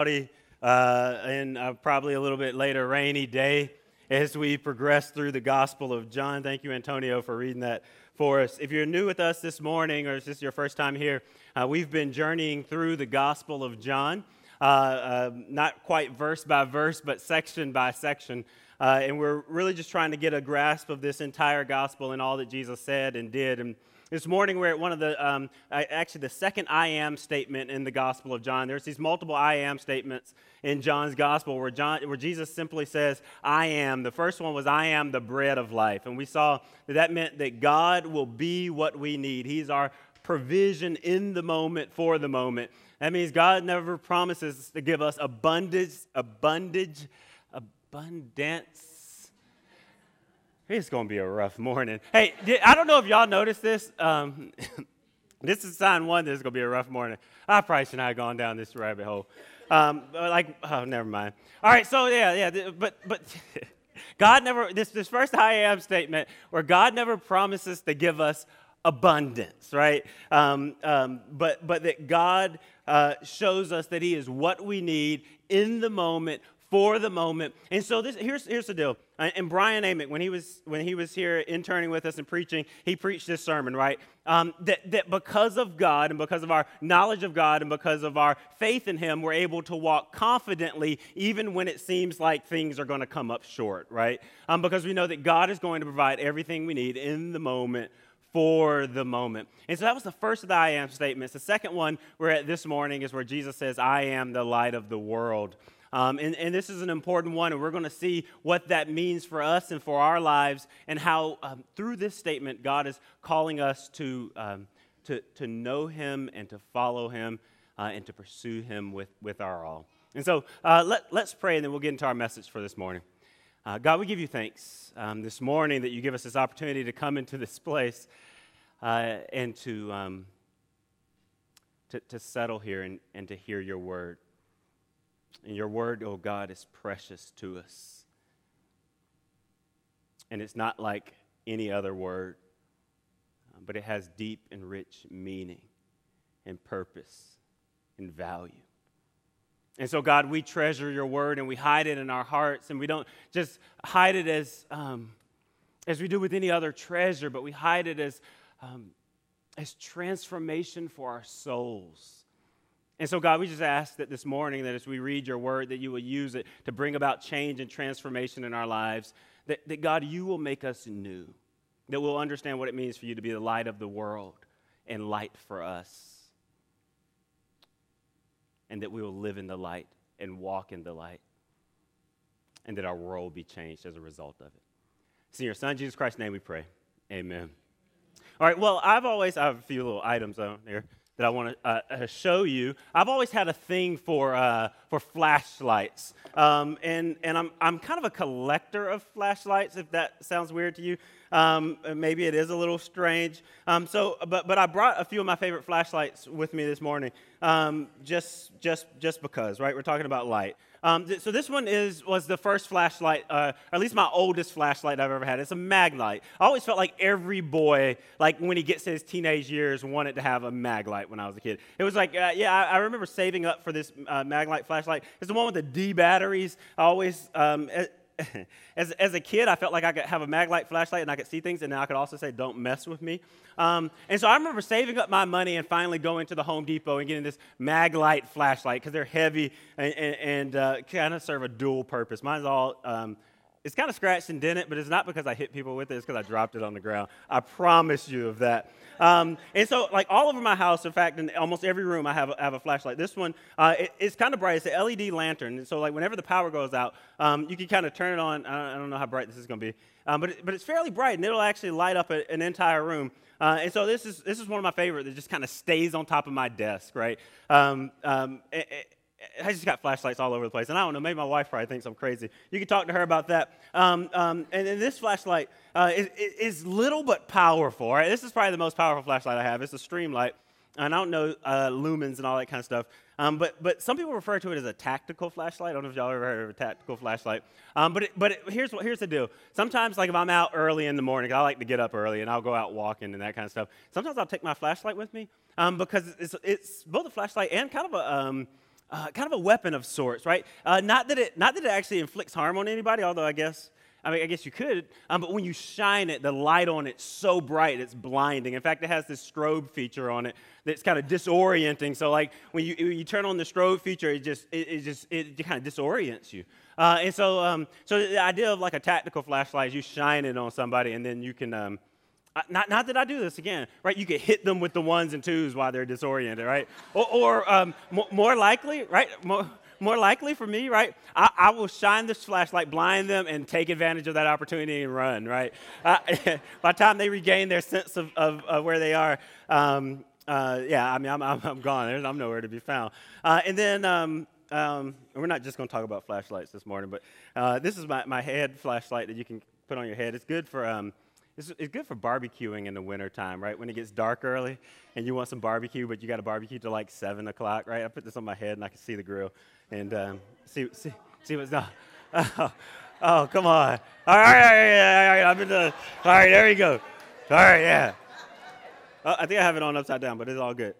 cloudy uh, and uh, probably a little bit later rainy day as we progress through the Gospel of John. Thank you, Antonio, for reading that for us. If you're new with us this morning or is this your first time here, uh, we've been journeying through the Gospel of John, uh, uh, not quite verse by verse, but section by section. Uh, and we're really just trying to get a grasp of this entire gospel and all that Jesus said and did. And this morning, we're at one of the, um, actually, the second I am statement in the Gospel of John. There's these multiple I am statements in John's Gospel where, John, where Jesus simply says, I am. The first one was, I am the bread of life. And we saw that that meant that God will be what we need. He's our provision in the moment for the moment. That means God never promises to give us abundance, abundance, abundance it's going to be a rough morning. Hey, I don't know if y'all noticed this. Um, this is sign one that it's going to be a rough morning. I probably should not have gone down this rabbit hole. Um, like, oh, never mind. All right, so yeah, yeah, but, but God never, this, this first I am statement where God never promises to give us abundance, right? Um, um, but, but that God uh, shows us that He is what we need in the moment for the moment. And so this, here's, here's the deal. Uh, and Brian Amick, when he was when he was here interning with us and preaching, he preached this sermon, right? Um, that, that because of God and because of our knowledge of God and because of our faith in Him, we're able to walk confidently even when it seems like things are going to come up short, right? Um, because we know that God is going to provide everything we need in the moment for the moment. And so that was the first of the I am statements. The second one we're at this morning is where Jesus says, I am the light of the world. Um, and, and, this is an important one, and we're going to see what that means for us and for our lives, and how um, through this statement, God is calling us to, um, to, to know Him and to follow Him uh, and to pursue Him with, with our all. And so uh, let, let's pray, and then we'll get into our message for this morning. Uh, God, we give you thanks um, this morning that you give us this opportunity to come into this place uh, and to, um, to, to settle here and, and to hear your word. And your word, oh God, is precious to us. And it's not like any other word, but it has deep and rich meaning and purpose and value. And so, God, we treasure your word and we hide it in our hearts, and we don't just hide it as, um, as we do with any other treasure, but we hide it as, um, as transformation for our souls and so, God, we just ask that this morning, that as we read your word, that you will use it to bring about change and transformation in our lives. That, that, God, you will make us new. That we'll understand what it means for you to be the light of the world and light for us. And that we will live in the light and walk in the light. And that our world will be changed as a result of it. It's in your Son, Jesus Christ's name, we pray. Amen. All right, well, I've always, I have a few little items on here that I want to uh, uh, show you. I've always had a thing for, uh, for flashlights. Um, and and I'm, I'm kind of a collector of flashlights, if that sounds weird to you. Um, maybe it is a little strange. Um, so, but, but I brought a few of my favorite flashlights with me this morning, um, just, just, just because, right? We're talking about light. Um, th- so this one is was the first flashlight, uh, or at least my oldest flashlight I've ever had. It's a Maglite. I always felt like every boy, like when he gets to his teenage years, wanted to have a Maglite when I was a kid. It was like, uh, yeah, I, I, remember saving up for this uh, Maglite flashlight. It's the one with the D batteries. I always. Um, as, as a kid, I felt like I could have a Maglite flashlight and I could see things, and I could also say, don't mess with me. Um, and so I remember saving up my money and finally going to the Home Depot and getting this Maglite flashlight because they're heavy and, and, and uh, kind of serve a dual purpose. Mine's all. Um, it's kind of scratched and dented, but it's not because I hit people with it. It's because I dropped it on the ground. I promise you of that. Um, and so, like all over my house, in fact, in almost every room, I have a, I have a flashlight. This one, uh, it, it's kind of bright. It's an LED lantern. And so, like whenever the power goes out, um, you can kind of turn it on. I don't know how bright this is going to be, um, but it, but it's fairly bright, and it'll actually light up a, an entire room. Uh, and so this is this is one of my favorite that just kind of stays on top of my desk, right? Um, um, it, I just got flashlights all over the place. And I don't know, maybe my wife probably thinks I'm crazy. You can talk to her about that. Um, um, and, and, this flashlight uh, is, is, little but powerful. Right? This is probably the most powerful flashlight I have. It's a Streamlight. And I don't know uh, lumens and all that kind of stuff. Um, but, but some people refer to it as a tactical flashlight. I don't know if y'all ever heard of a tactical flashlight. Um, but it, but it, here's, what, here's the deal. Sometimes, like if I'm out early in the morning, I like to get up early and I'll go out walking and that kind of stuff. Sometimes I'll take my flashlight with me um, because it's, it's both a flashlight and kind of a, um, uh, kind of a weapon of sorts, right? Uh, not that it not that it actually inflicts harm on anybody, although I guess I mean I guess you could. Um, but when you shine it, the light on it's so bright it's blinding. In fact, it has this strobe feature on it that's kind of disorienting. So like when you when you turn on the strobe feature, it just it, it just it kind of disorients you. Uh, and so um, so the idea of like a tactical flashlight is you shine it on somebody and then you can. Um, not, not that I do this again, right? You could hit them with the ones and twos while they're disoriented, right? Or, or um, more, more, likely, right? More, more likely for me, right? I, I, will shine this flashlight, blind them, and take advantage of that opportunity and run, right? Uh, by the time they regain their sense of, of, of where they are, um, uh, yeah, I mean, I'm, I'm, I'm gone. I'm nowhere to be found. Uh, and then, um, um, we're not just going to talk about flashlights this morning, but uh, this is my, my head flashlight that you can put on your head. It's good for um, it's, it's good for barbecuing in the wintertime, right? When it gets dark early and you want some barbecue, but you got to barbecue till like 7 o'clock, right? I put this on my head and I can see the grill and um, see, see, see what's not. Oh, oh, come on. All right, all right, all right, the, all right, there you go. All right, yeah. Uh, I think I have it on upside down, but it's all good.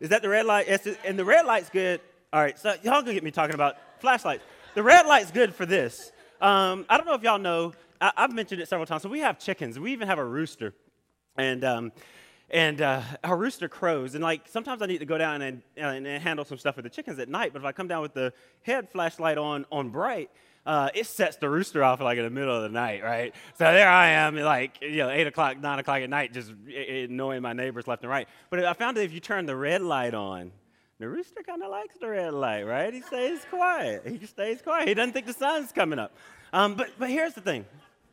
Is that the red light? Yes, and the red light's good. All right, so y'all gonna get me talking about flashlights. The red light's good for this. Um, I don't know if y'all know, I, have mentioned it several times. So we have chickens. We even have a rooster, and um, and uh, our rooster crows. And like sometimes I need to go down and, and, and, handle some stuff with the chickens at night. But if I come down with the head flashlight on on bright, uh, it sets the rooster off like in the middle of the night, right? So there I am, like you know, eight o'clock, nine o'clock at night, just annoying my neighbors left and right. But I found that if you turn the red light on, the rooster kind of likes the red light, right? He stays quiet. He stays quiet. He doesn't think the sun's coming up. Um, but but here's the thing.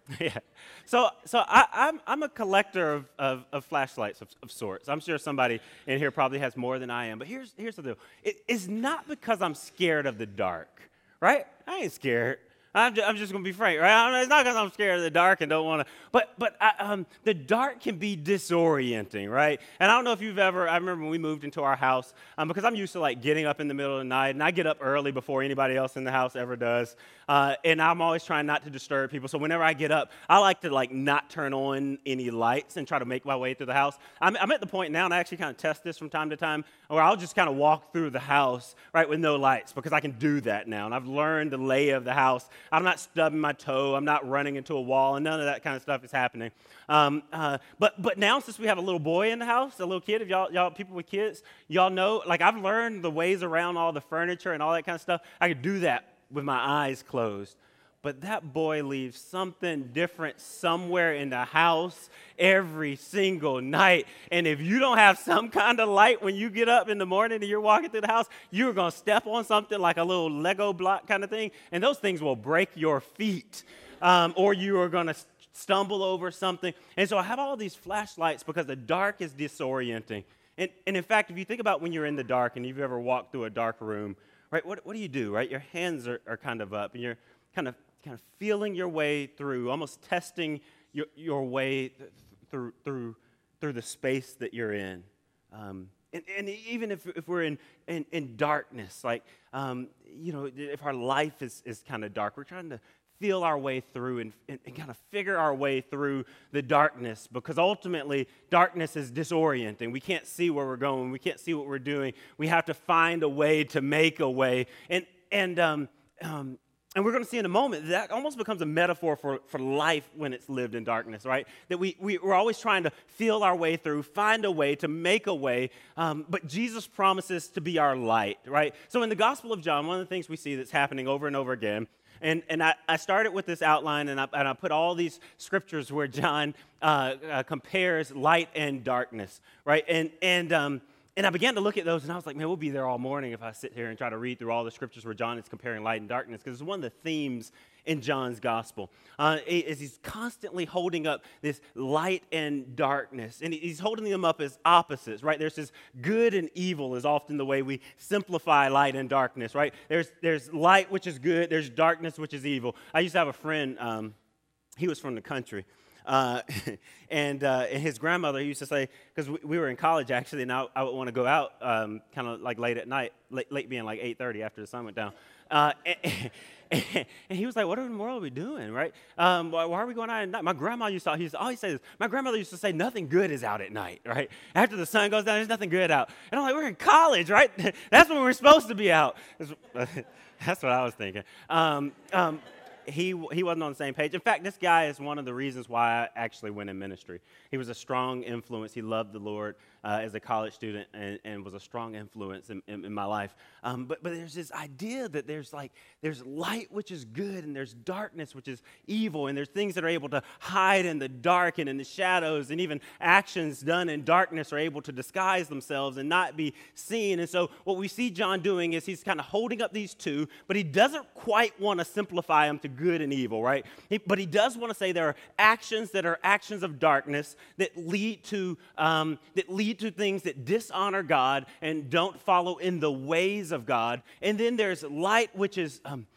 yeah. So, so I, am I'm, I'm a collector of, of, of flashlights of, of, sorts. I'm sure somebody in here probably has more than I am. But here's, here's the deal it, it's not because I'm scared of the dark, right? I ain't scared. I'm just, I'm just going to be frank, right? It's not because I'm scared of the dark and don't want to, but, but I, um, the dark can be disorienting, right? And I don't know if you've ever, I remember when we moved into our house, um, because I'm used to like getting up in the middle of the night, and I get up early before anybody else in the house ever does. Uh, and I'm always trying not to disturb people. So whenever I get up, I like to like not turn on any lights and try to make my way through the house. I'm, I'm at the point now, and I actually kind of test this from time to time, where I'll just kind of walk through the house, right, with no lights, because I can do that now. And I've learned the lay of the house. I'm not stubbing my toe. I'm not running into a wall, and none of that kind of stuff is happening. Um, uh, but but now since we have a little boy in the house, a little kid, if y'all y'all people with kids, y'all know, like I've learned the ways around all the furniture and all that kind of stuff. I could do that with my eyes closed but that boy leaves something different somewhere in the house every single night. And if you don't have some kind of light when you get up in the morning and you're walking through the house, you're going to step on something like a little Lego block kind of thing, and those things will break your feet. Um, or you are going to stumble over something. And so I have all these flashlights because the dark is disorienting. And, and in fact, if you think about when you're in the dark and you've ever walked through a dark room, right, what, what do you do, right? Your hands are, are kind of up and you're kind of kind of feeling your way through, almost testing your, your way th- through, through, through the space that you're in. Um, and, and, even if, if we're in, in, in darkness, like, um, you know, if our life is, is kind of dark, we're trying to feel our way through and, and, and, kind of figure our way through the darkness because ultimately darkness is disorienting. We can't see where we're going, we can't see what we're doing. We have to find a way to make a way. And, and um, um, and we're going to see in a moment that almost becomes a metaphor for, for life when it's lived in darkness, right? That we, we, are always trying to feel our way through, find a way, to make a way. Um, but Jesus promises to be our light, right? So in the Gospel of John, one of the things we see that's happening over and over again, and, and I, I started with this outline and I, and I put all these scriptures where John uh, uh, compares light and darkness, right? And, and, um, and I began to look at those, and I was like, man, we'll be there all morning if I sit here and try to read through all the scriptures where John is comparing light and darkness, because it's one of the themes in John's gospel. Uh, is he's constantly holding up this light and darkness, and he's holding them up as opposites, right? There's this good and evil is often the way we simplify light and darkness, right? There's there's light which is good, there's darkness which is evil. I used to have a friend. Um, he was from the country. Uh, and, uh, and his grandmother used to say, because we, we, were in college actually, and I, I would want to go out um, kind of like late at night, late, late being like 8.30 after the sun went down. Uh, and, and, he was like, "What in the world are we doing, right? Um, why, why, are we going out at night?" My grandma used to. He always say this. My grandmother used to say, "Nothing good is out at night, right? After the sun goes down, there's nothing good out." And I'm like, "We're in college, right? That's when we're supposed to be out." That's what I was thinking. Um, um, he, he wasn't on the same page. In fact, this guy is one of the reasons why I actually went in ministry. He was a strong influence. He loved the Lord uh, as a college student and, and, was a strong influence in, in, in my life. Um, but, but there's this idea that there's like, there's light which is good and there's darkness which is evil. And there's things that are able to hide in the dark and in the shadows. And even actions done in darkness are able to disguise themselves and not be seen. And so what we see John doing is he's kind of holding up these two, but he doesn't quite want to simplify them to good and evil, right? He, but he does want to say there are actions that are actions of darkness that lead to, um, that lead to things that dishonor God and don't follow in the ways of God. And then there's light, which is, um,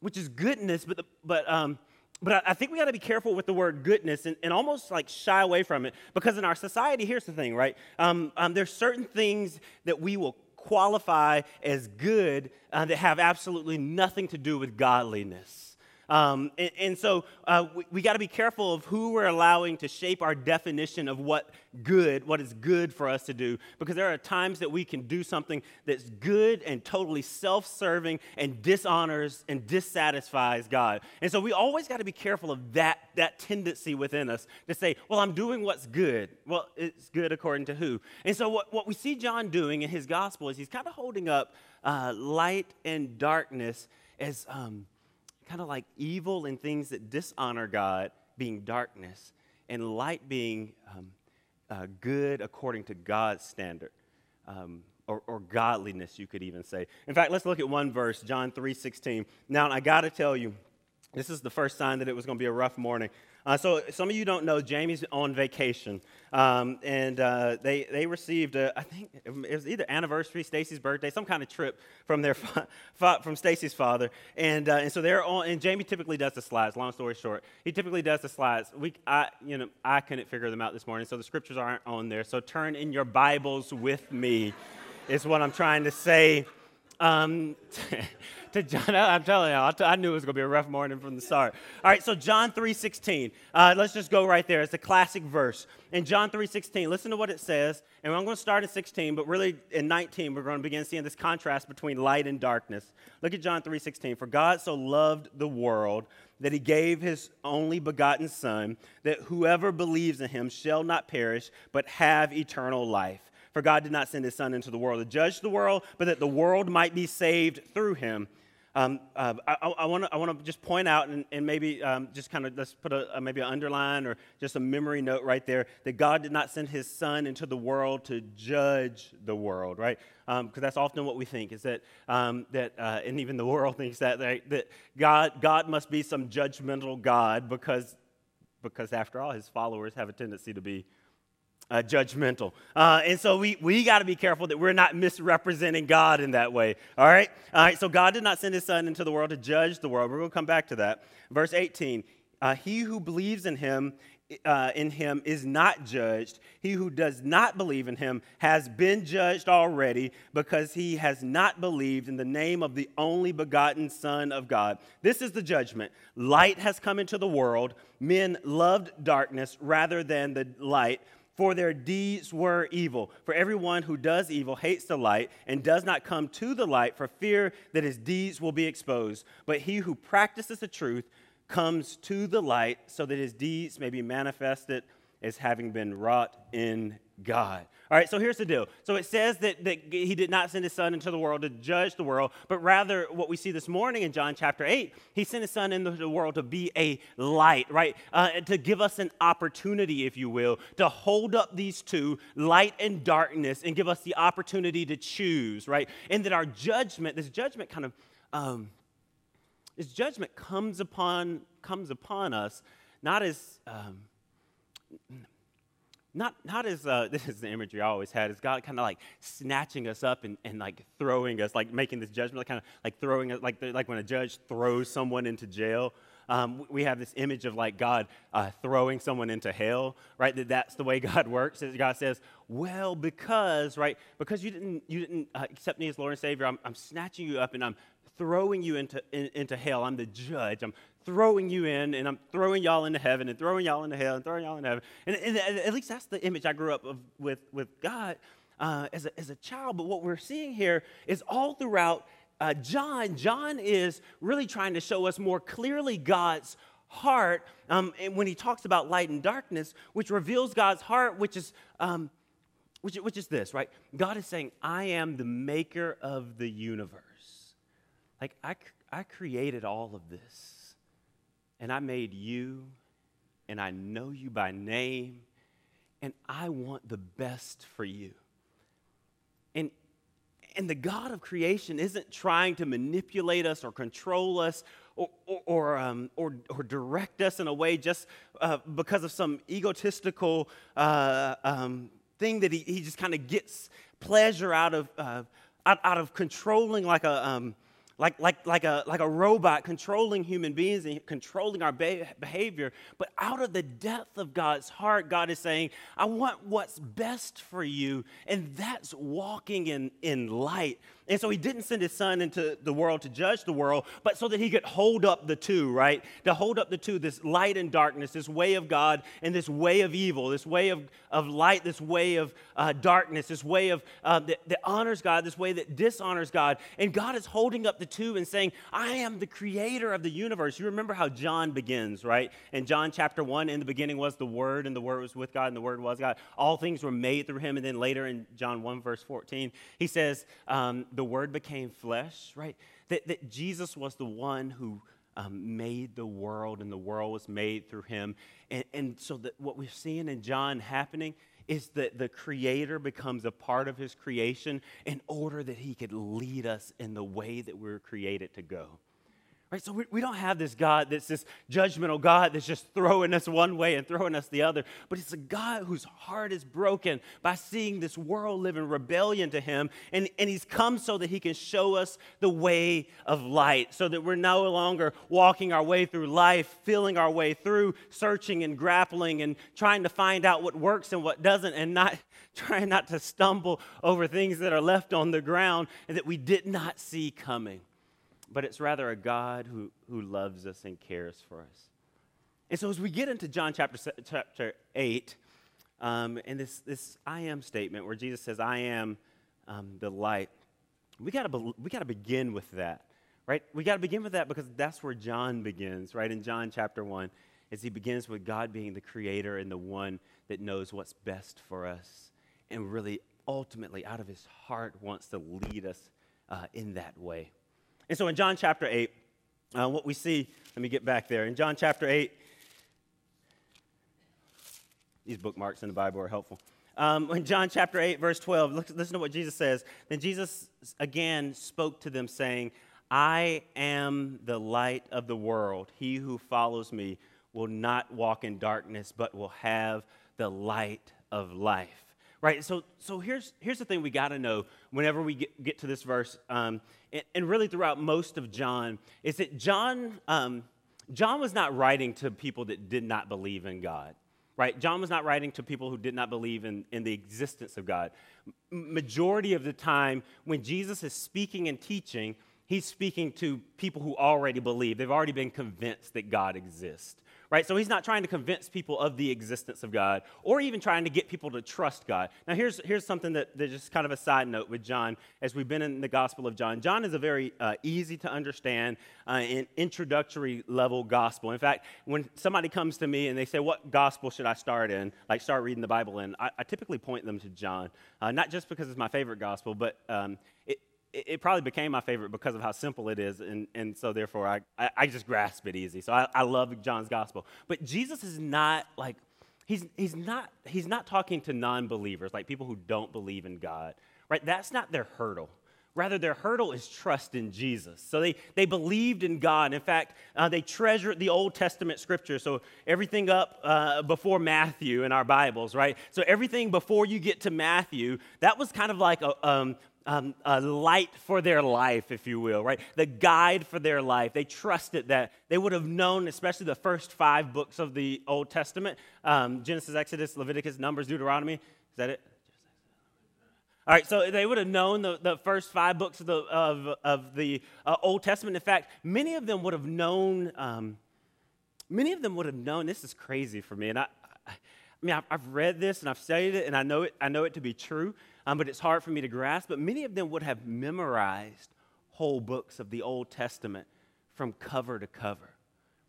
which is goodness, but, the, but, um, but I think we got to be careful with the word goodness and, and, almost like shy away from it because in our society, here's the thing, right? Um, um, there's certain things that we will qualify as good uh, that have absolutely nothing to do with godliness. Um, and, and, so uh, we, we got to be careful of who we're allowing to shape our definition of what good, what is good for us to do, because there are times that we can do something that's good and totally self serving and dishonors and dissatisfies God. And so we always got to be careful of that, that tendency within us to say, well, I'm doing what's good. Well, it's good according to who? And so what, what we see John doing in his gospel is he's kind of holding up uh, light and darkness as. Um, kind of like evil and things that dishonor God being darkness, and light being um, uh, good according to God's standard. Um, or, or, godliness, you could even say. In fact, let's look at one verse, John 3 16. Now, I got to tell you, this is the first sign that it was going to be a rough morning. Uh, so some of you don't know, Jamie's on vacation, um, and uh, they they received a, I think it was either anniversary, Stacy's birthday, some kind of trip from their fa- fa- from Stacy's father, and uh, and so they're on. And Jamie typically does the slides. Long story short, he typically does the slides. We I you know I couldn't figure them out this morning, so the scriptures aren't on there. So turn in your Bibles with me, is what I'm trying to say. Um, to John. I'm telling you, I knew it was going to be a rough morning from the start. All right, so John 3.16. Uh, let's just go right there. It's a classic verse. In John 3.16, listen to what it says. And I'm going to start at 16, but really in 19, we're going to begin seeing this contrast between light and darkness. Look at John 3.16. For God so loved the world that he gave his only begotten Son, that whoever believes in him shall not perish, but have eternal life. For God did not send his Son into the world to judge the world, but that the world might be saved through him. Um, uh, I, I want to just point out and, and maybe um, just kind of let's put a, a, maybe an underline or just a memory note right there that God did not send His Son into the world to judge the world, right? Because um, that's often what we think is that um, that uh, and even the world thinks that right, that God God must be some judgmental God because because after all His followers have a tendency to be uh, judgmental. Uh, and so we, we got to be careful that we're not misrepresenting God in that way. All right? All right, so God did not send his son into the world to judge the world. We're going to come back to that. Verse 18 uh, He who believes in him, uh, in him is not judged. He who does not believe in him has been judged already because he has not believed in the name of the only begotten Son of God. This is the judgment. Light has come into the world. Men loved darkness rather than the light for their deeds were evil. For everyone who does evil hates the light and does not come to the light for fear that his deeds will be exposed. But he who practices the truth comes to the light so that his deeds may be manifested as having been wrought in God. All right, so here's the deal. So it says that, that he did not send his son into the world to judge the world, but rather what we see this morning in John chapter 8, he sent his son into the world to be a light, right? Uh, to give us an opportunity, if you will, to hold up these two, light and darkness, and give us the opportunity to choose, right? And that our judgment, this judgment kind of, um, this judgment comes upon, comes upon us not as, um, not, not as, uh, this is the imagery I always had, is God kind of like snatching us up and, and like throwing us, like making this judgment, like kind of like throwing us, like, like when a judge throws someone into jail. um, we have this image of like God uh, throwing someone into hell, right? That that's the way God works. God says, well, because, right, because you didn't, you didn't uh, accept me as Lord and Savior, I'm, I'm snatching you up and I'm throwing you into, in, into hell. I'm the judge. I'm throwing you in, and I'm throwing y'all into heaven, and throwing y'all into hell, and throwing y'all into heaven. And, and at least that's the image I grew up of, with, with God uh, as, a, as a child. But what we're seeing here is all throughout uh, John, John is really trying to show us more clearly God's heart um, when he talks about light and darkness, which reveals God's heart, which is, um, which, which is this, right? God is saying, I am the maker of the universe. Like, I, I created all of this, and I made you, and I know you by name, and I want the best for you. And and the God of creation isn't trying to manipulate us or control us or, or, or, um, or, or direct us in a way just uh, because of some egotistical uh, um, thing that he, he just kind of gets pleasure out of, uh, out, out, of controlling like a, um, like, like, like, a, like a robot controlling human beings and controlling our behavior. But out of the depth of God's heart, God is saying, I want what's best for you. And that's walking in, in light. And so he didn't send his son into the world to judge the world, but so that he could hold up the two, right? To hold up the two, this light and darkness, this way of God and this way of evil, this way of, of light, this way of uh, darkness, this way of uh, that, that honors God, this way that dishonors God. And God is holding up the two and saying, I am the creator of the universe. You remember how John begins, right? In John chapter 1, in the beginning was the Word, and the Word was with God, and the Word was God. All things were made through him. And then later in John 1, verse 14, he says, um, the Word became flesh, right? That, that Jesus was the one who um, made the world, and the world was made through him. And, and so that what we're seeing in John happening is that the creator becomes a part of his creation in order that he could lead us in the way that we we're created to go. Right? So we, we don't have this God that's this judgmental God that's just throwing us one way and throwing us the other, but it's a God whose heart is broken by seeing this world live in rebellion to him. And, and he's come so that he can show us the way of light, so that we're no longer walking our way through life, feeling our way through, searching and grappling and trying to find out what works and what doesn't, and not trying not to stumble over things that are left on the ground and that we did not see coming but it's rather a God who, who loves us and cares for us. And so as we get into John chapter, chapter 8, um, and this, this I am statement where Jesus says, I am um, the light, we got to we gotta begin with that, right? We got to begin with that because that's where John begins, right? In John chapter 1, as he begins with God being the creator and the one that knows what's best for us and really ultimately out of his heart wants to lead us uh, in that way. And so in John chapter 8, uh, what we see, let me get back there. In John chapter 8, these bookmarks in the Bible are helpful. Um, in John chapter 8, verse 12, look, listen to what Jesus says. Then Jesus again spoke to them, saying, I am the light of the world. He who follows me will not walk in darkness, but will have the light of life right? So, so here's, here's the thing we got to know whenever we get, get to this verse, um, and, and, really throughout most of John, is that John, um, John was not writing to people that did not believe in God, right? John was not writing to people who did not believe in, in the existence of God. Majority of the time, when Jesus is speaking and teaching, he's speaking to people who already believe. They've already been convinced that God exists right? So he's not trying to convince people of the existence of God or even trying to get people to trust God. Now, here's, here's something that, just kind of a side note with John as we've been in the Gospel of John. John is a very uh, easy to understand uh, introductory level gospel. In fact, when somebody comes to me and they say, What gospel should I start in? Like, start reading the Bible in, I, I typically point them to John. Uh, not just because it's my favorite gospel, but um, it, it, probably became my favorite because of how simple it is, and, and so therefore I, I, I just grasp it easy. So I, I love John's gospel. But Jesus is not like, he's, he's, not, he's not talking to non believers, like people who don't believe in God, right? That's not their hurdle. Rather, their hurdle is trust in Jesus. So they, they believed in God. In fact, uh, they treasured the Old Testament scripture. So everything up uh, before Matthew in our Bibles, right? So everything before you get to Matthew, that was kind of like a, um, um, a light for their life, if you will, right? The guide for their life. They trusted that they would have known, especially the first five books of the Old Testament um, Genesis, Exodus, Leviticus, Numbers, Deuteronomy. Is that it? All right, so they would have known the, the first five books of the, of, of the uh, Old Testament. In fact, many of them would have known, um, many of them would have known, this is crazy for me, and I, I, mean, I've read this and I've studied it, and I know it, I know it to be true, um, but it's hard for me to grasp. But many of them would have memorized whole books of the Old Testament from cover to cover,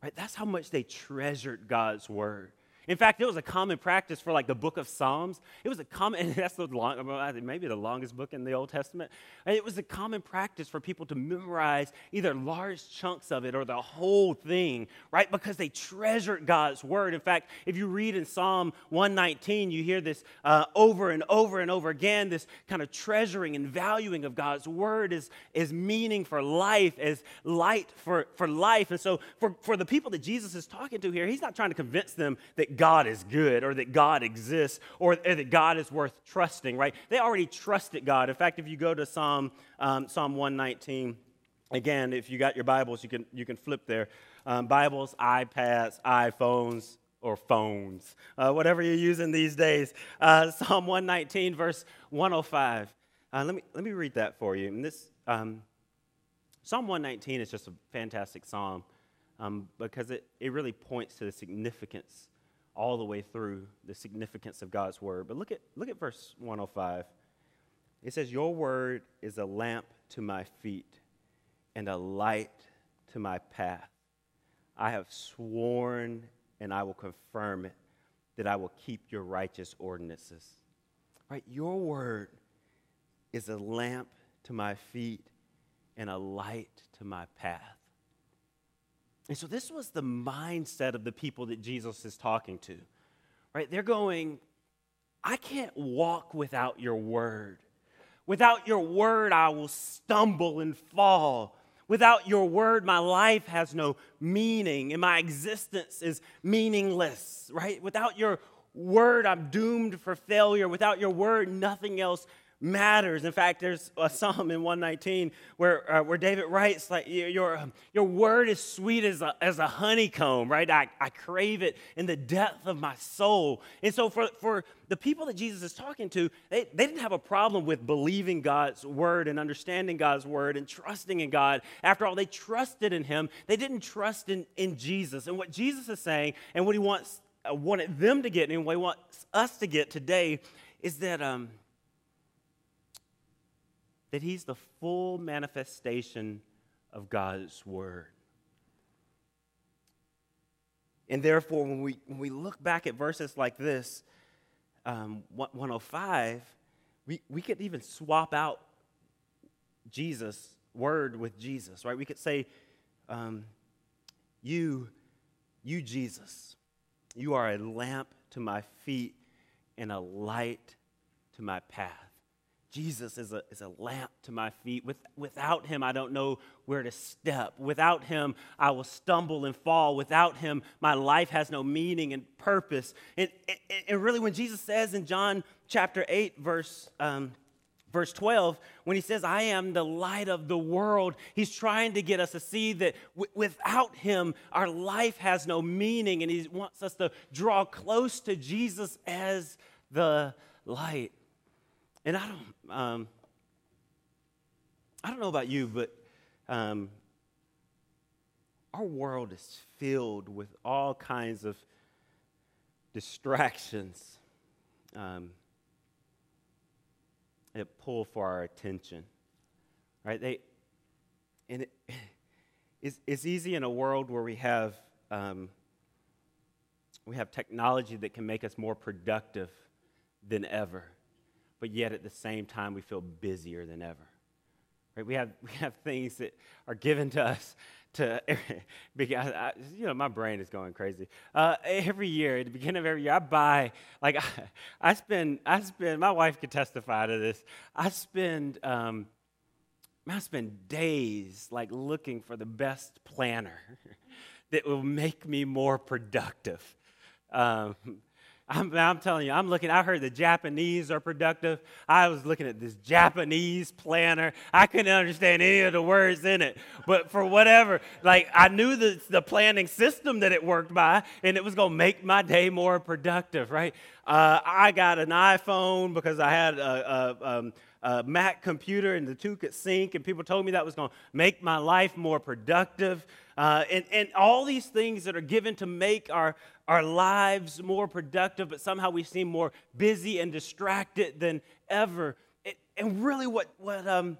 right? That's how much they treasured God's word. In fact, it was a common practice for like the book of Psalms. It was a common, that's the long, maybe the longest book in the Old Testament. It was a common practice for people to memorize either large chunks of it or the whole thing, right? Because they treasured God's word. In fact, if you read in Psalm 119, you hear this uh, over and over and over again, this kind of treasuring and valuing of God's word is, is meaning for life, as light for, for life. And so for, for the people that Jesus is talking to here, he's not trying to convince them that God is good or that God exists or, or that God is worth trusting, right? They already trusted God. In fact, if you go to Psalm, um, Psalm 119, again, if you got your Bibles, you can, you can flip there. Um, Bibles, iPads, iPhones, or phones, uh, whatever you're using these days. Uh, Psalm 119, verse 105. Uh, let, me, let me read that for you. And this, um, Psalm 119 is just a fantastic psalm um, because it, it really points to the significance all the way through the significance of God's word. But look at, look at verse 105. It says, Your word is a lamp to my feet and a light to my path. I have sworn and I will confirm it that I will keep your righteous ordinances. Right? Your word is a lamp to my feet and a light to my path. And so this was the mindset of the people that Jesus is talking to, right? They're going, I can't walk without your word. Without your word, I will stumble and fall. Without your word, my life has no meaning and my existence is meaningless, right? Without your word, I'm doomed for failure. Without your word, nothing else matters. In fact, there's a psalm in 119 where, uh, where David writes, like, your, um, your word is sweet as a, as a honeycomb, right? I, I crave it in the depth of my soul. And so for, for the people that Jesus is talking to, they, they didn't have a problem with believing God's word and understanding God's word and trusting in God. After all, they trusted in him. They didn't trust in, in Jesus. And what Jesus is saying and what he wants, uh, wanted them to get and what he wants us to get today is that um, – that he's the full manifestation of God's word. And therefore, when we, when we look back at verses like this, um, 105, we, we could even swap out Jesus' word with Jesus, right? We could say, um, You, you, Jesus, you are a lamp to my feet and a light to my path. Jesus is a, is a lamp to my feet. With, without him, I don't know where to step. Without him, I will stumble and fall. Without him, my life has no meaning and purpose. And, and, and really, when Jesus says in John chapter 8, verse, um, verse 12, when he says, I am the light of the world, he's trying to get us to see that w- without him, our life has no meaning. And he wants us to draw close to Jesus as the light. And I don't, um, I don't know about you, but um, our world is filled with all kinds of distractions um, that pull for our attention, right? They, and it, it's, it's easy in a world where we have um, we have technology that can make us more productive than ever but yet at the same time we feel busier than ever. Right? We have, we have things that are given to us to, because I, you know, my brain is going crazy. Uh, every year, at the beginning of every year, I buy, like, I, I spend, I spend, my wife could testify to this. I spend, um, I spend days, like, looking for the best planner that will make me more productive. Um, I'm, I'm, telling you, I'm looking, I heard the Japanese are productive. I was looking at this Japanese planner. I couldn't understand any of the words in it. But for whatever, like I knew the, the planning system that it worked by, and it was going to make my day more productive, right? Uh, I got an iPhone because I had a, a, um, Mac computer and the two could sync, and people told me that was going to make my life more productive. Uh, and, and all these things that are given to make our, our lives more productive, but somehow we seem more busy and distracted than ever. And really, what, what, um,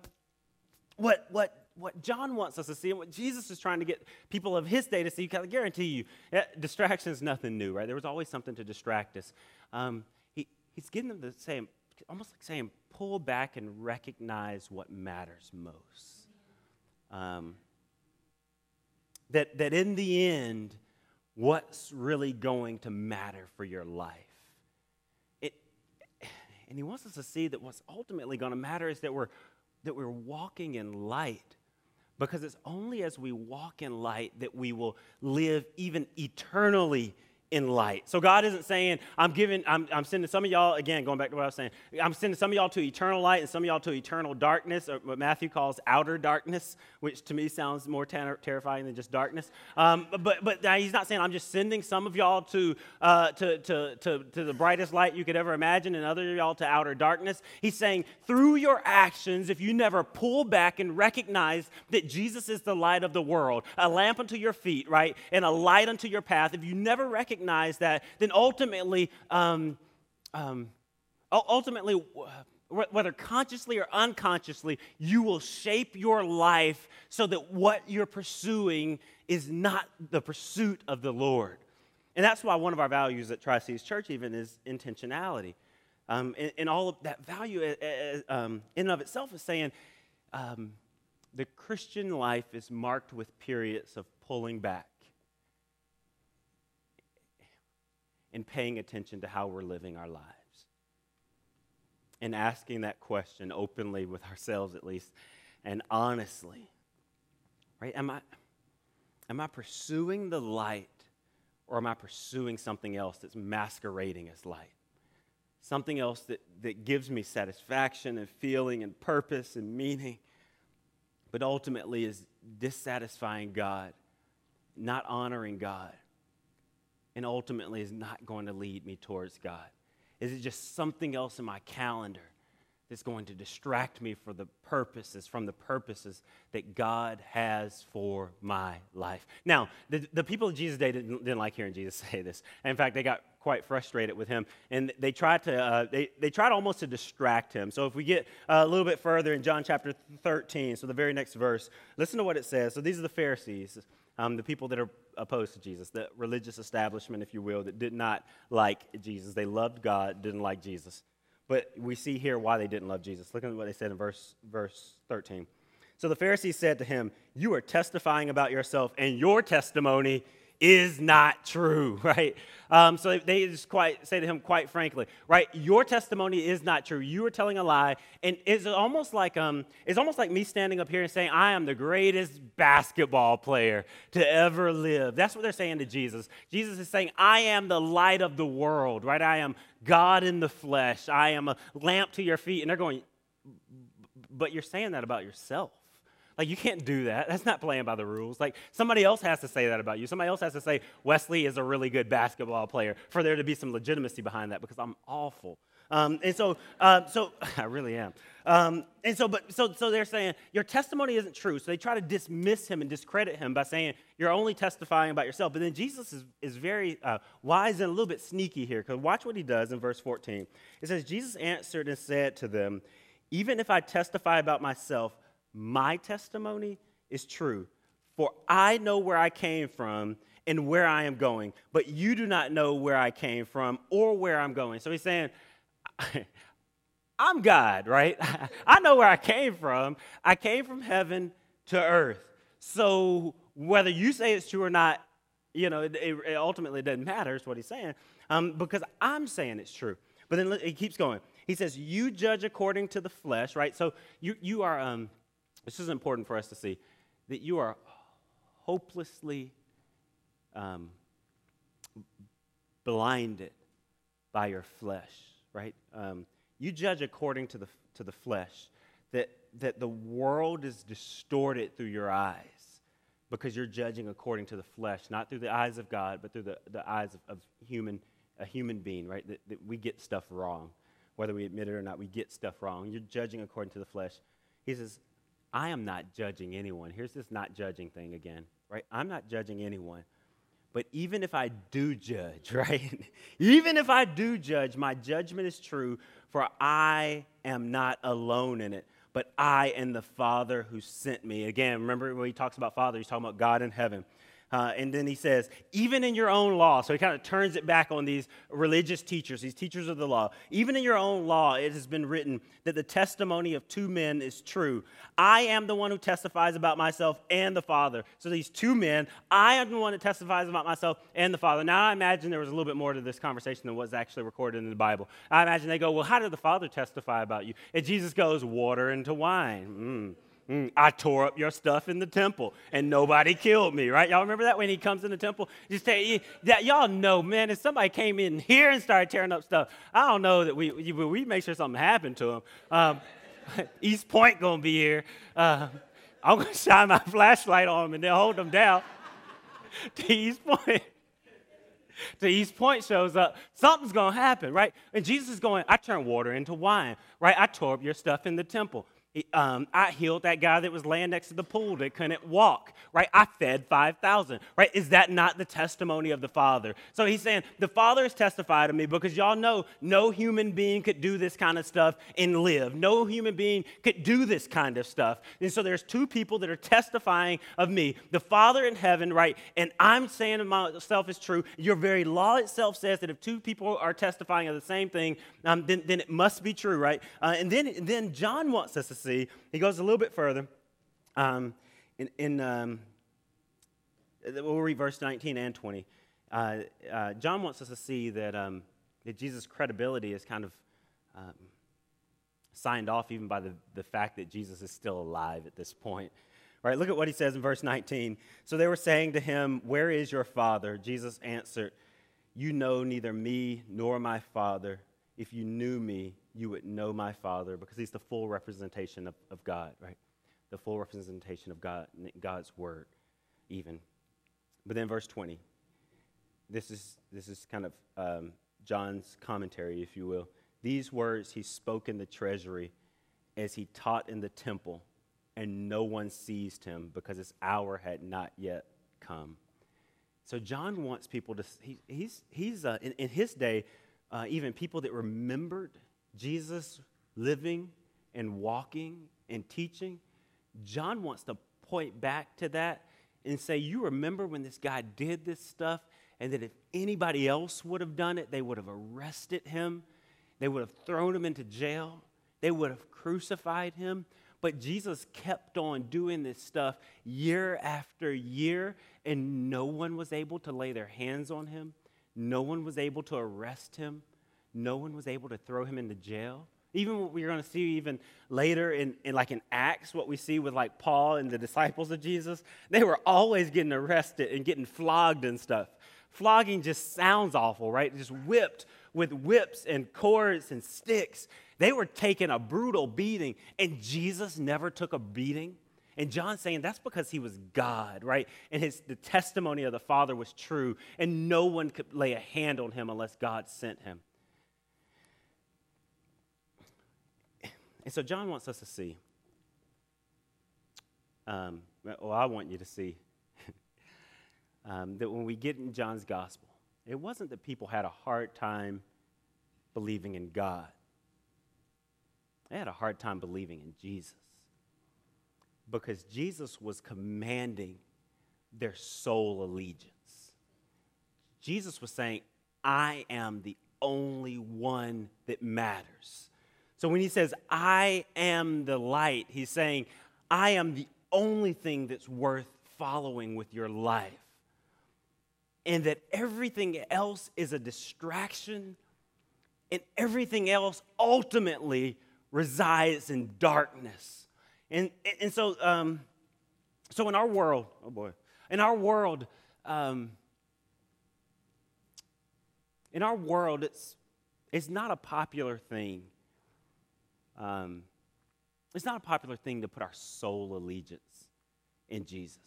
what, what, what John wants us to see and what Jesus is trying to get people of his day to see, I guarantee you, distraction is nothing new, right? There was always something to distract us. Um, he, he's getting them the say, almost like saying, pull back and recognize what matters most. Um, that, that in the end, what's really going to matter for your life. It, and he wants us to see that what's ultimately going to matter is that we're, that we're walking in light. Because it's only as we walk in light that we will live even eternally in light. So God isn't saying, I'm giving, I'm, I'm sending some of y'all, again, going back to what I was saying, I'm sending some of y'all to eternal light and some of y'all to eternal darkness, or what Matthew calls outer darkness, which to me sounds more ter- terrifying than just darkness. Um, but but he's not saying, I'm just sending some of y'all to, uh, to, to, to, to the brightest light you could ever imagine and other y'all to outer darkness. He's saying, through your actions, if you never pull back and recognize that Jesus is the light of the world, a lamp unto your feet, right, and a light unto your path, if you never recognize recognize that, then ultimately, um, um, ultimately, whether consciously or unconsciously, you will shape your life so that what you're pursuing is not the pursuit of the Lord. And that's why one of our values at Tri Cities Church, even, is intentionality. Um, and, and, all of that value uh, uh, um, in and of itself is saying um, the Christian life is marked with periods of pulling back and paying attention to how we're living our lives. And asking that question openly with ourselves, at least, and honestly. Right? Am I, am I pursuing the light or am I pursuing something else that's masquerading as light? Something else that, that gives me satisfaction and feeling and purpose and meaning, but ultimately is dissatisfying God, not honoring God and ultimately is not going to lead me towards God? Is it just something else in my calendar that's going to distract me for the purposes, from the purposes that God has for my life? Now, the, the people of Jesus' day didn't, didn't like hearing Jesus say this. In fact, they got quite frustrated with him, and they tried to uh, they, they tried almost to distract him. So if we get uh, a little bit further in John chapter 13, so the very next verse, listen to what it says. So these are the Pharisees um, the people that are opposed to Jesus, the religious establishment, if you will, that did not like Jesus. They loved God, didn't like Jesus. But we see here why they didn't love Jesus. Look at what they said in verse, verse 13. So the Pharisees said to him, You are testifying about yourself, and your testimony is not true, right? Um, so they just quite say to him quite frankly, right? Your testimony is not true. You are telling a lie, and it's almost like um, it's almost like me standing up here and saying I am the greatest basketball player to ever live. That's what they're saying to Jesus. Jesus is saying I am the light of the world, right? I am God in the flesh. I am a lamp to your feet, and they're going, but you're saying that about yourself. Like, you can't do that. That's not playing by the rules. Like, somebody else has to say that about you. Somebody else has to say, Wesley is a really good basketball player for there to be some legitimacy behind that because I'm awful. Um, and so, uh, so I really am. Um, and so, but so, so they're saying your testimony isn't true. So they try to dismiss him and discredit him by saying you're only testifying about yourself. But then Jesus is, is very uh, wise and a little bit sneaky here because watch what he does in verse 14. It says, Jesus answered and said to them, Even if I testify about myself, my testimony is true. For I know where I came from and where I am going, but you do not know where I came from or where I'm going. So he's saying, I'm God, right? I know where I came from. I came from heaven to earth. So whether you say it's true or not, you know, it, it ultimately doesn't matter, is what he's saying, um, because I'm saying it's true. But then he keeps going. He says, You judge according to the flesh, right? So you, you are. Um, this is important for us to see that you are hopelessly um, blinded by your flesh, right? Um, you judge according to the, to the flesh, that, that the world is distorted through your eyes because you're judging according to the flesh, not through the eyes of God, but through the, the eyes of, of human, a human being, right? That, that we get stuff wrong. Whether we admit it or not, we get stuff wrong. You're judging according to the flesh. He says, I am not judging anyone. Here's this not judging thing again, right? I'm not judging anyone. But even if I do judge, right? even if I do judge, my judgment is true, for I am not alone in it, but I and the Father who sent me. Again, remember when he talks about Father, he's talking about God in heaven. Uh, and then he says, even in your own law, so he kind of turns it back on these religious teachers, these teachers of the law. Even in your own law, it has been written that the testimony of two men is true. I am the one who testifies about myself and the Father. So these two men, I am the one that testifies about myself and the Father. Now, I imagine there was a little bit more to this conversation than what's actually recorded in the Bible. I imagine they go, well, how did the Father testify about you? And Jesus goes, water into wine. Mm. Mm, I tore up your stuff in the temple and nobody killed me, right? Y'all remember that when he comes in the temple? Just say, that y'all know, man, if somebody came in here and started tearing up stuff, I don't know that we, we, make sure something happened to him. Um, East Point gonna be here. Uh, I'm gonna shine my flashlight on them and they'll hold them down. to East Point. to East Point shows up, something's gonna happen, right? And Jesus is going, I turned water into wine, right? I tore up your stuff in the temple. Um, I healed that guy that was laying next to the pool that couldn't walk, right? I fed 5,000, right? Is that not the testimony of the Father? So he's saying, The Father has testified to me because y'all know no human being could do this kind of stuff and live. No human being could do this kind of stuff. And so there's two people that are testifying of me the Father in heaven, right? And I'm saying to myself is true. Your very law itself says that if two people are testifying of the same thing, um, then, then it must be true, right? Uh, and then, then John wants us to see. He goes a little bit further. Um, in, in um, we'll read verse 19 and 20. Uh, uh, John wants us to see that, um, that Jesus' credibility is kind of um, signed off even by the, the fact that Jesus is still alive at this point. Right, look at what he says in verse 19. So they were saying to him, Where is your father? Jesus answered, You know neither me nor my father. If you knew me, you would know my Father because he's the full representation of, of God, right? The full representation of God, God's word, even. But then verse 20. This is, this is kind of um, John's commentary, if you will. These words he spoke in the treasury as he taught in the temple, and no one seized him because his hour had not yet come. So John wants people to, he, he's, he's uh, in, in his day, uh, even people that remembered Jesus living and walking and teaching, John wants to point back to that and say, You remember when this guy did this stuff, and that if anybody else would have done it, they would have arrested him, they would have thrown him into jail, they would have crucified him. But Jesus kept on doing this stuff year after year, and no one was able to lay their hands on him. No one was able to arrest him no one was able to throw him into jail. Even what we're going to see even later in, in like in Acts, what we see with like Paul and the disciples of Jesus, they were always getting arrested and getting flogged and stuff. Flogging just sounds awful, right? Just whipped with whips and cords and sticks. They were taking a brutal beating, and Jesus never took a beating. And John's saying that's because he was God, right? And his the testimony of the Father was true, and no one could lay a hand on him unless God sent him. And so John wants us to see, um, well, I want you to see um, that when we get in John's gospel, it wasn't that people had a hard time believing in God, they had a hard time believing in Jesus. Because Jesus was commanding their sole allegiance. Jesus was saying, I am the only one that matters. So when he says, I am the light, he's saying, I am the only thing that's worth following with your life. And that everything else is a distraction, and everything else ultimately resides in darkness. And, and so, um, so in our world, oh boy, in our world, um, in our world, it's it's not a popular thing. Um, it's not a popular thing to put our sole allegiance in Jesus.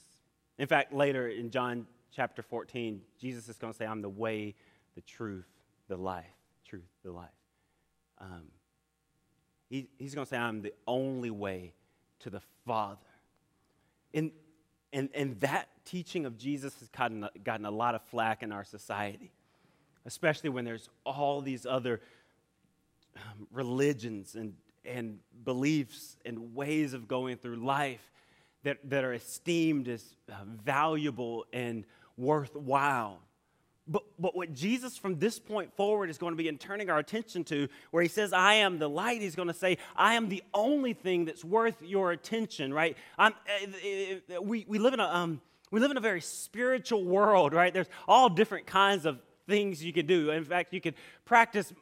In fact, later in John chapter 14, Jesus is going to say, I'm the way, the truth, the life. Truth, the life. Um, he, he's going to say, I'm the only way to the Father. And, and, and that teaching of Jesus has gotten, gotten a lot of flack in our society, especially when there's all these other um, religions and, and beliefs and ways of going through life that, that are esteemed as uh, valuable and worthwhile. But, but what Jesus from this point forward is going to be in turning our attention to, where he says, I am the light, he's going to say, I am the only thing that's worth your attention, right? I'm, uh, uh, we, we, live in a, um, we live in a very spiritual world, right? There's all different kinds of things you could do. In fact, you could practice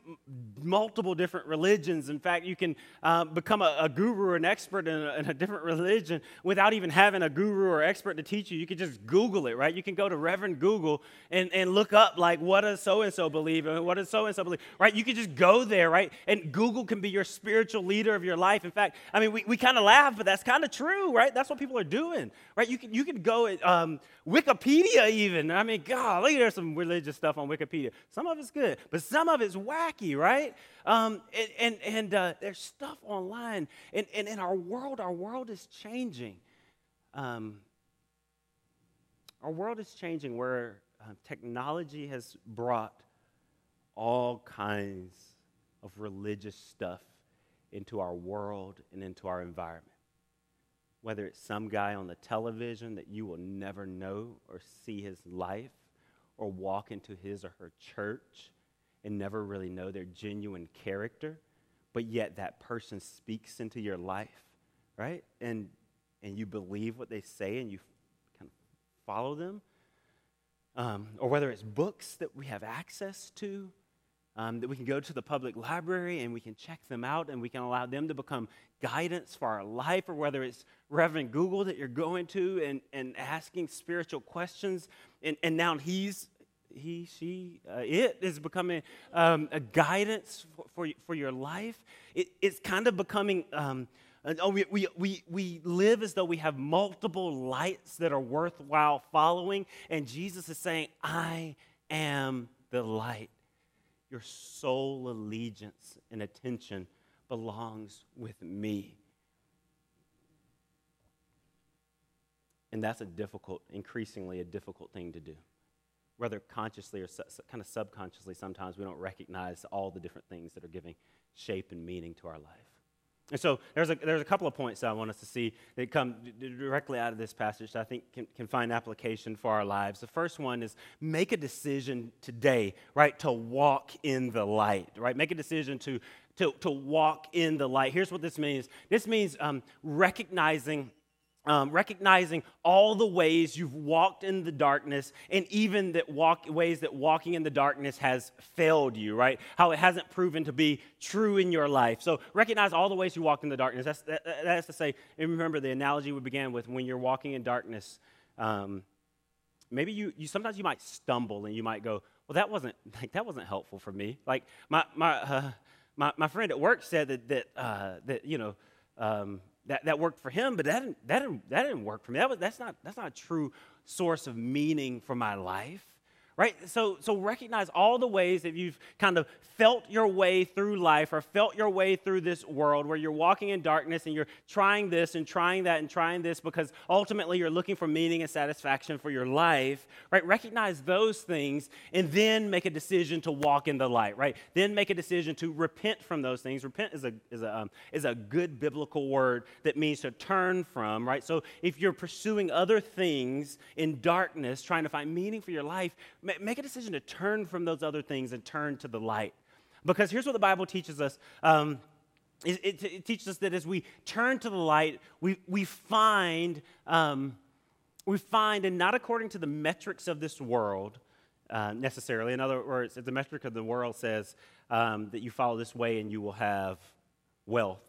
multiple different religions. In fact, you can uh, become a, a, guru an expert in a, in a, different religion without even having a guru or expert to teach you. You can just Google it, right? You can go to Reverend Google and, and look up, like, what does so and so believe and what does so and so believe, right? You can just go there, right? And Google can be your spiritual leader of your life. In fact, I mean, we, we kind of laugh, but that's kind of true, right? That's what people are doing, right? You can, you can go at um, Wikipedia, even. I mean, God, look, there's some religious stuff on Wikipedia. Some of it's good, but some of it's wacky, right? Um, and and, and uh, there's stuff online. And, and in our world, our world is changing. Um, our world is changing where uh, technology has brought all kinds of religious stuff into our world and into our environment. Whether it's some guy on the television that you will never know or see his life, or walk into his or her church and never really know their genuine character, but yet that person speaks into your life, right? And and you believe what they say and you kind of follow them. Um, or whether it's books that we have access to, um, that we can go to the public library and we can check them out and we can allow them to become guidance for our life, or whether it's Reverend Google that you're going to and, and asking spiritual questions, and, and now he's he, she, uh, it is becoming um, a guidance for, for, for your life. It, it's kind of becoming, um, oh, we, we, we, we live as though we have multiple lights that are worthwhile following. And Jesus is saying, I am the light. Your sole allegiance and attention belongs with me. And that's a difficult, increasingly a difficult thing to do whether consciously or su- kind of subconsciously, sometimes we don't recognize all the different things that are giving shape and meaning to our life. And so there's a, there's a couple of points that I want us to see that come d- directly out of this passage that I think can, can find application for our lives. The first one is make a decision today, right, to walk in the light, right? Make a decision to, to, to walk in the light. Here's what this means this means um, recognizing um, recognizing all the ways you've walked in the darkness and even that walk, ways that walking in the darkness has failed you, right? How it hasn't proven to be true in your life. So recognize all the ways you walked in the darkness. That's, that, that's to say, and remember the analogy we began with when you're walking in darkness, um, maybe you, you sometimes you might stumble and you might go, well, that wasn't, like, that wasn't helpful for me. Like my, my, uh, my, my friend at work said that, that, uh, that you know, um, that, that worked for him, but that didn't, that, didn't, that didn't work for me. That was, that's, not, that's not a true source of meaning for my life right? So, so recognize all the ways that you've kind of felt your way through life or felt your way through this world where you're walking in darkness and you're trying this and trying that and trying this because ultimately you're looking for meaning and satisfaction for your life, right? Recognize those things and then make a decision to walk in the light, right? Then make a decision to repent from those things. Repent is a, is a, um, is a good biblical word that means to turn from, right? So if you're pursuing other things in darkness, trying to find meaning for your life, make a decision to turn from those other things and turn to the light. Because here's what the Bible teaches us. Um, it, it, it, teaches us that as we turn to the light, we, we find, um, we find, and not according to the metrics of this world uh, necessarily. In other words, if the metric of the world says um, that you follow this way and you will have wealth,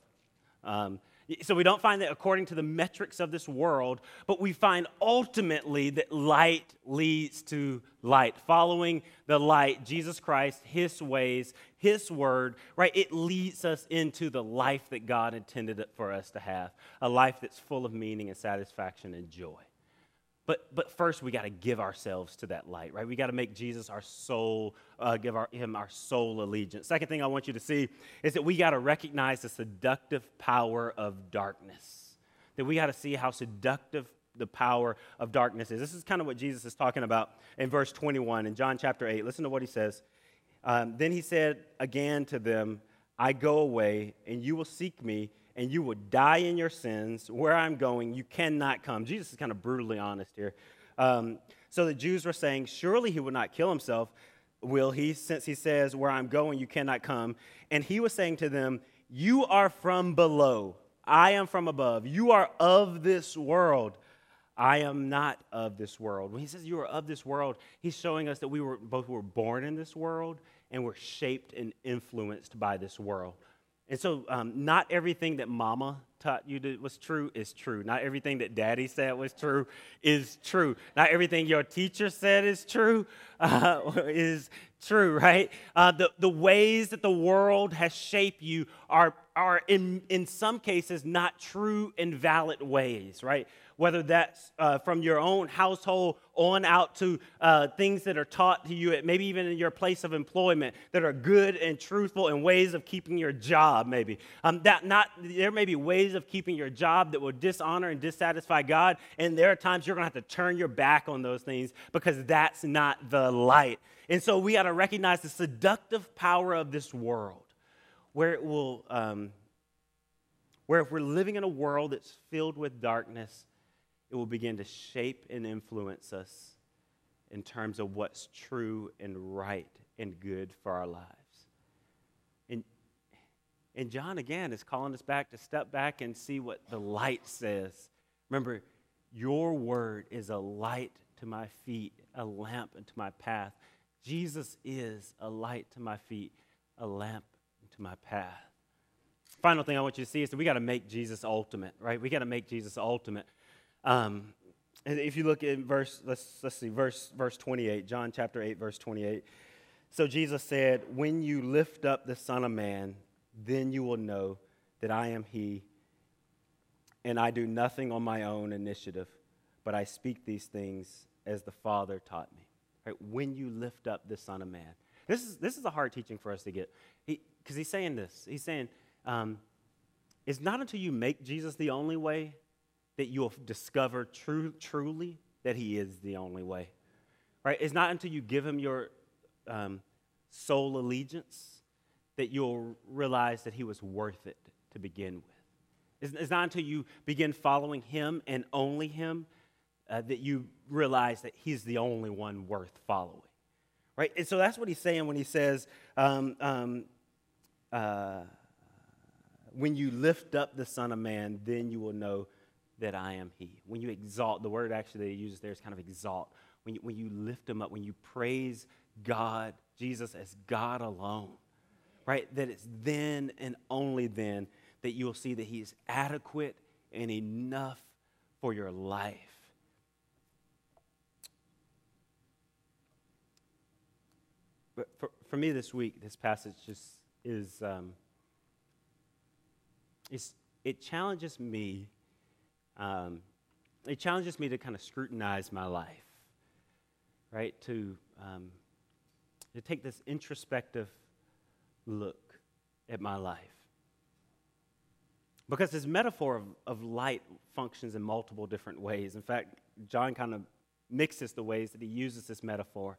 um, So we don't find that according to the metrics of this world, but we find ultimately that light leads to light. Following the light, Jesus Christ, His ways, His word, right? It leads us into the life that God intended for us to have a life that's full of meaning and satisfaction and joy. But, but first, we got to give ourselves to that light, right? We got to make Jesus our soul, uh, give our, him our sole allegiance. Second thing I want you to see is that we got to recognize the seductive power of darkness. That we got to see how seductive the power of darkness is. This is kind of what Jesus is talking about in verse 21 in John chapter 8. Listen to what he says. Um, then he said again to them, I go away, and you will seek me and you will die in your sins. Where I'm going, you cannot come. Jesus is kind of brutally honest here. Um, so the Jews were saying, Surely he would not kill himself, will he, since he says, Where I'm going, you cannot come. And he was saying to them, You are from below, I am from above. You are of this world. I am not of this world. When he says you are of this world, he's showing us that we were both were born in this world and were shaped and influenced by this world. And so, um, not everything that mama taught you to, was true is true. Not everything that daddy said was true is true. Not everything your teacher said is true uh, is true, right? Uh, the, the ways that the world has shaped you are, are in, in some cases, not true and valid ways, right? whether that's uh, from your own household on out to uh, things that are taught to you, at maybe even in your place of employment, that are good and truthful and ways of keeping your job, maybe. Um, that not, there may be ways of keeping your job that will dishonor and dissatisfy God, and there are times you're going to have to turn your back on those things because that's not the light. And so we got to recognize the seductive power of this world, where it will. Um, where if we're living in a world that's filled with darkness, it will begin to shape and influence us in terms of what's true and right and good for our lives. And, and John, again, is calling us back to step back and see what the light says. Remember, your word is a light to my feet, a lamp unto my path. Jesus is a light to my feet, a lamp into my path. Final thing I want you to see is that we got to make Jesus ultimate, right? We got to make Jesus ultimate. Um, if you look at verse, let's, let's see, verse, verse 28, John chapter 8, verse 28. So Jesus said, When you lift up the Son of Man, then you will know that I am He, and I do nothing on my own initiative, but I speak these things as the Father taught me. Right? When you lift up the Son of Man. This is, this is a hard teaching for us to get. Because he, he's saying this. He's saying, um, it's not until you make Jesus the only way that you'll discover true, truly that He is the only way. Right? It's not until you give Him your um, sole allegiance that you'll realize that He was worth it to begin with. It's, it's not until you begin following Him and only Him uh, that you realize that He's the only one worth following. Right? And so that's what He's saying when He says, um, um, uh, when you lift up the Son of Man, then you will know that I am He. When you exalt, the word actually they uses there is kind of exalt. When you, when you lift Him up, when you praise God, Jesus as God alone, right? That it's then and only then that you will see that He is adequate and enough for your life. But for, for me this week, this passage just is, um, it challenges me um, it challenges me to kind of scrutinize my life, right? To, um, to take this introspective look at my life. Because this metaphor of, of light functions in multiple different ways. In fact, John kind of mixes the ways that he uses this metaphor.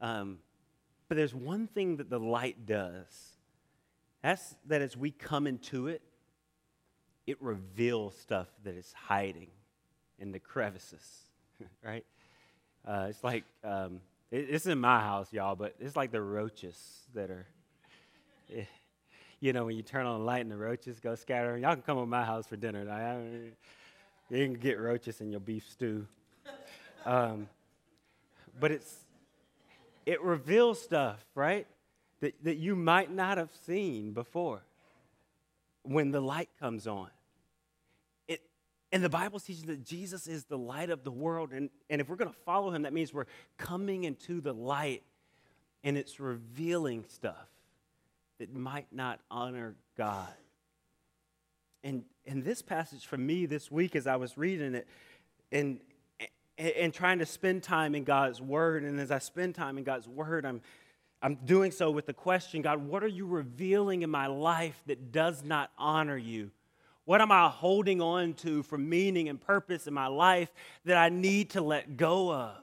Um, but there's one thing that the light does. That's that as we come into it, it reveals stuff that is hiding in the crevices, right? Uh, it's like, um, it, it's in my house, y'all, but it's like the roaches that are, you know, when you turn on the light and the roaches go scattering. Y'all can come to my house for dinner. You can get roaches in your beef stew. Um, but it's, it reveals stuff, right? That, that you might not have seen before when the light comes on. And the Bible teaches that Jesus is the light of the world. And, and if we're going to follow him, that means we're coming into the light and it's revealing stuff that might not honor God. And, and this passage for me this week, as I was reading it and, and, and trying to spend time in God's Word, and as I spend time in God's Word, I'm, I'm doing so with the question God, what are you revealing in my life that does not honor you? What am I holding on to for meaning and purpose in my life that I need to let go of?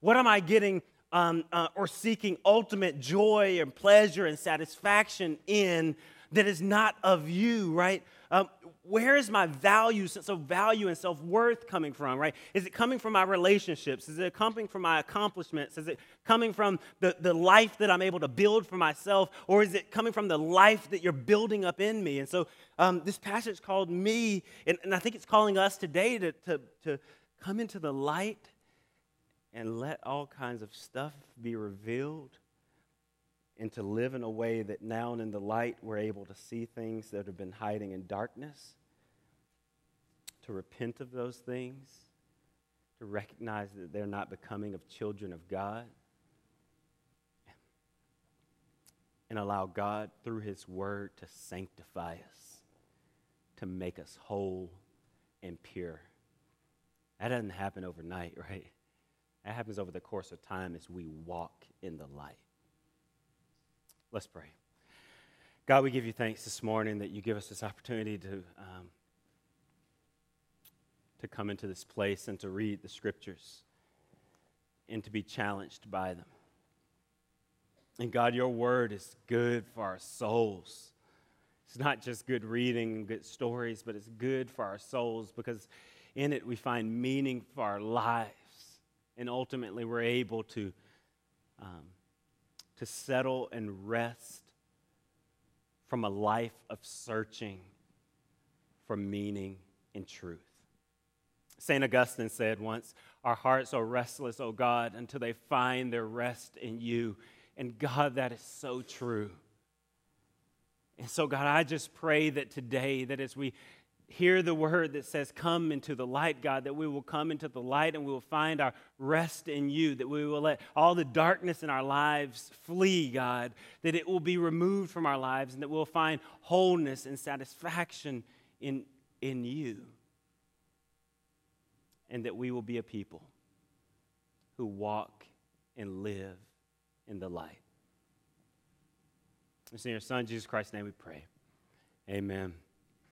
What am I getting um, uh, or seeking ultimate joy and pleasure and satisfaction in that is not of you, right? Um, where is my value, sense of value and self worth coming from, right? Is it coming from my relationships? Is it coming from my accomplishments? Is it coming from the, the life that I'm able to build for myself? Or is it coming from the life that you're building up in me? And so um, this passage called me, and, and I think it's calling us today to, to, to come into the light and let all kinds of stuff be revealed and to live in a way that now and in the light we're able to see things that have been hiding in darkness, to repent of those things, to recognize that they're not becoming of children of God, and allow God through His Word to sanctify us, to make us whole and pure. That doesn't happen overnight, right? That happens over the course of time as we walk in the light. Let's pray. God, we give you thanks this morning that you give us this opportunity to, um, to come into this place and to read the scriptures and to be challenged by them. And God, your word is good for our souls. It's not just good reading and good stories, but it's good for our souls because in it we find meaning for our lives and ultimately we're able to, um, to settle and rest from a life of searching for meaning and truth. St. Augustine said once, Our hearts are restless, O God, until they find their rest in you. And God, that is so true. And so, God, I just pray that today, that as we hear the word that says, Come into the light, God, that we will come into the light and we will find our rest in you, that we will let all the darkness in our lives flee, God, that it will be removed from our lives and that we'll find wholeness and satisfaction in, in you. And that we will be a people who walk and live in the light. It's in your Son, Jesus Christ's name, we pray. Amen.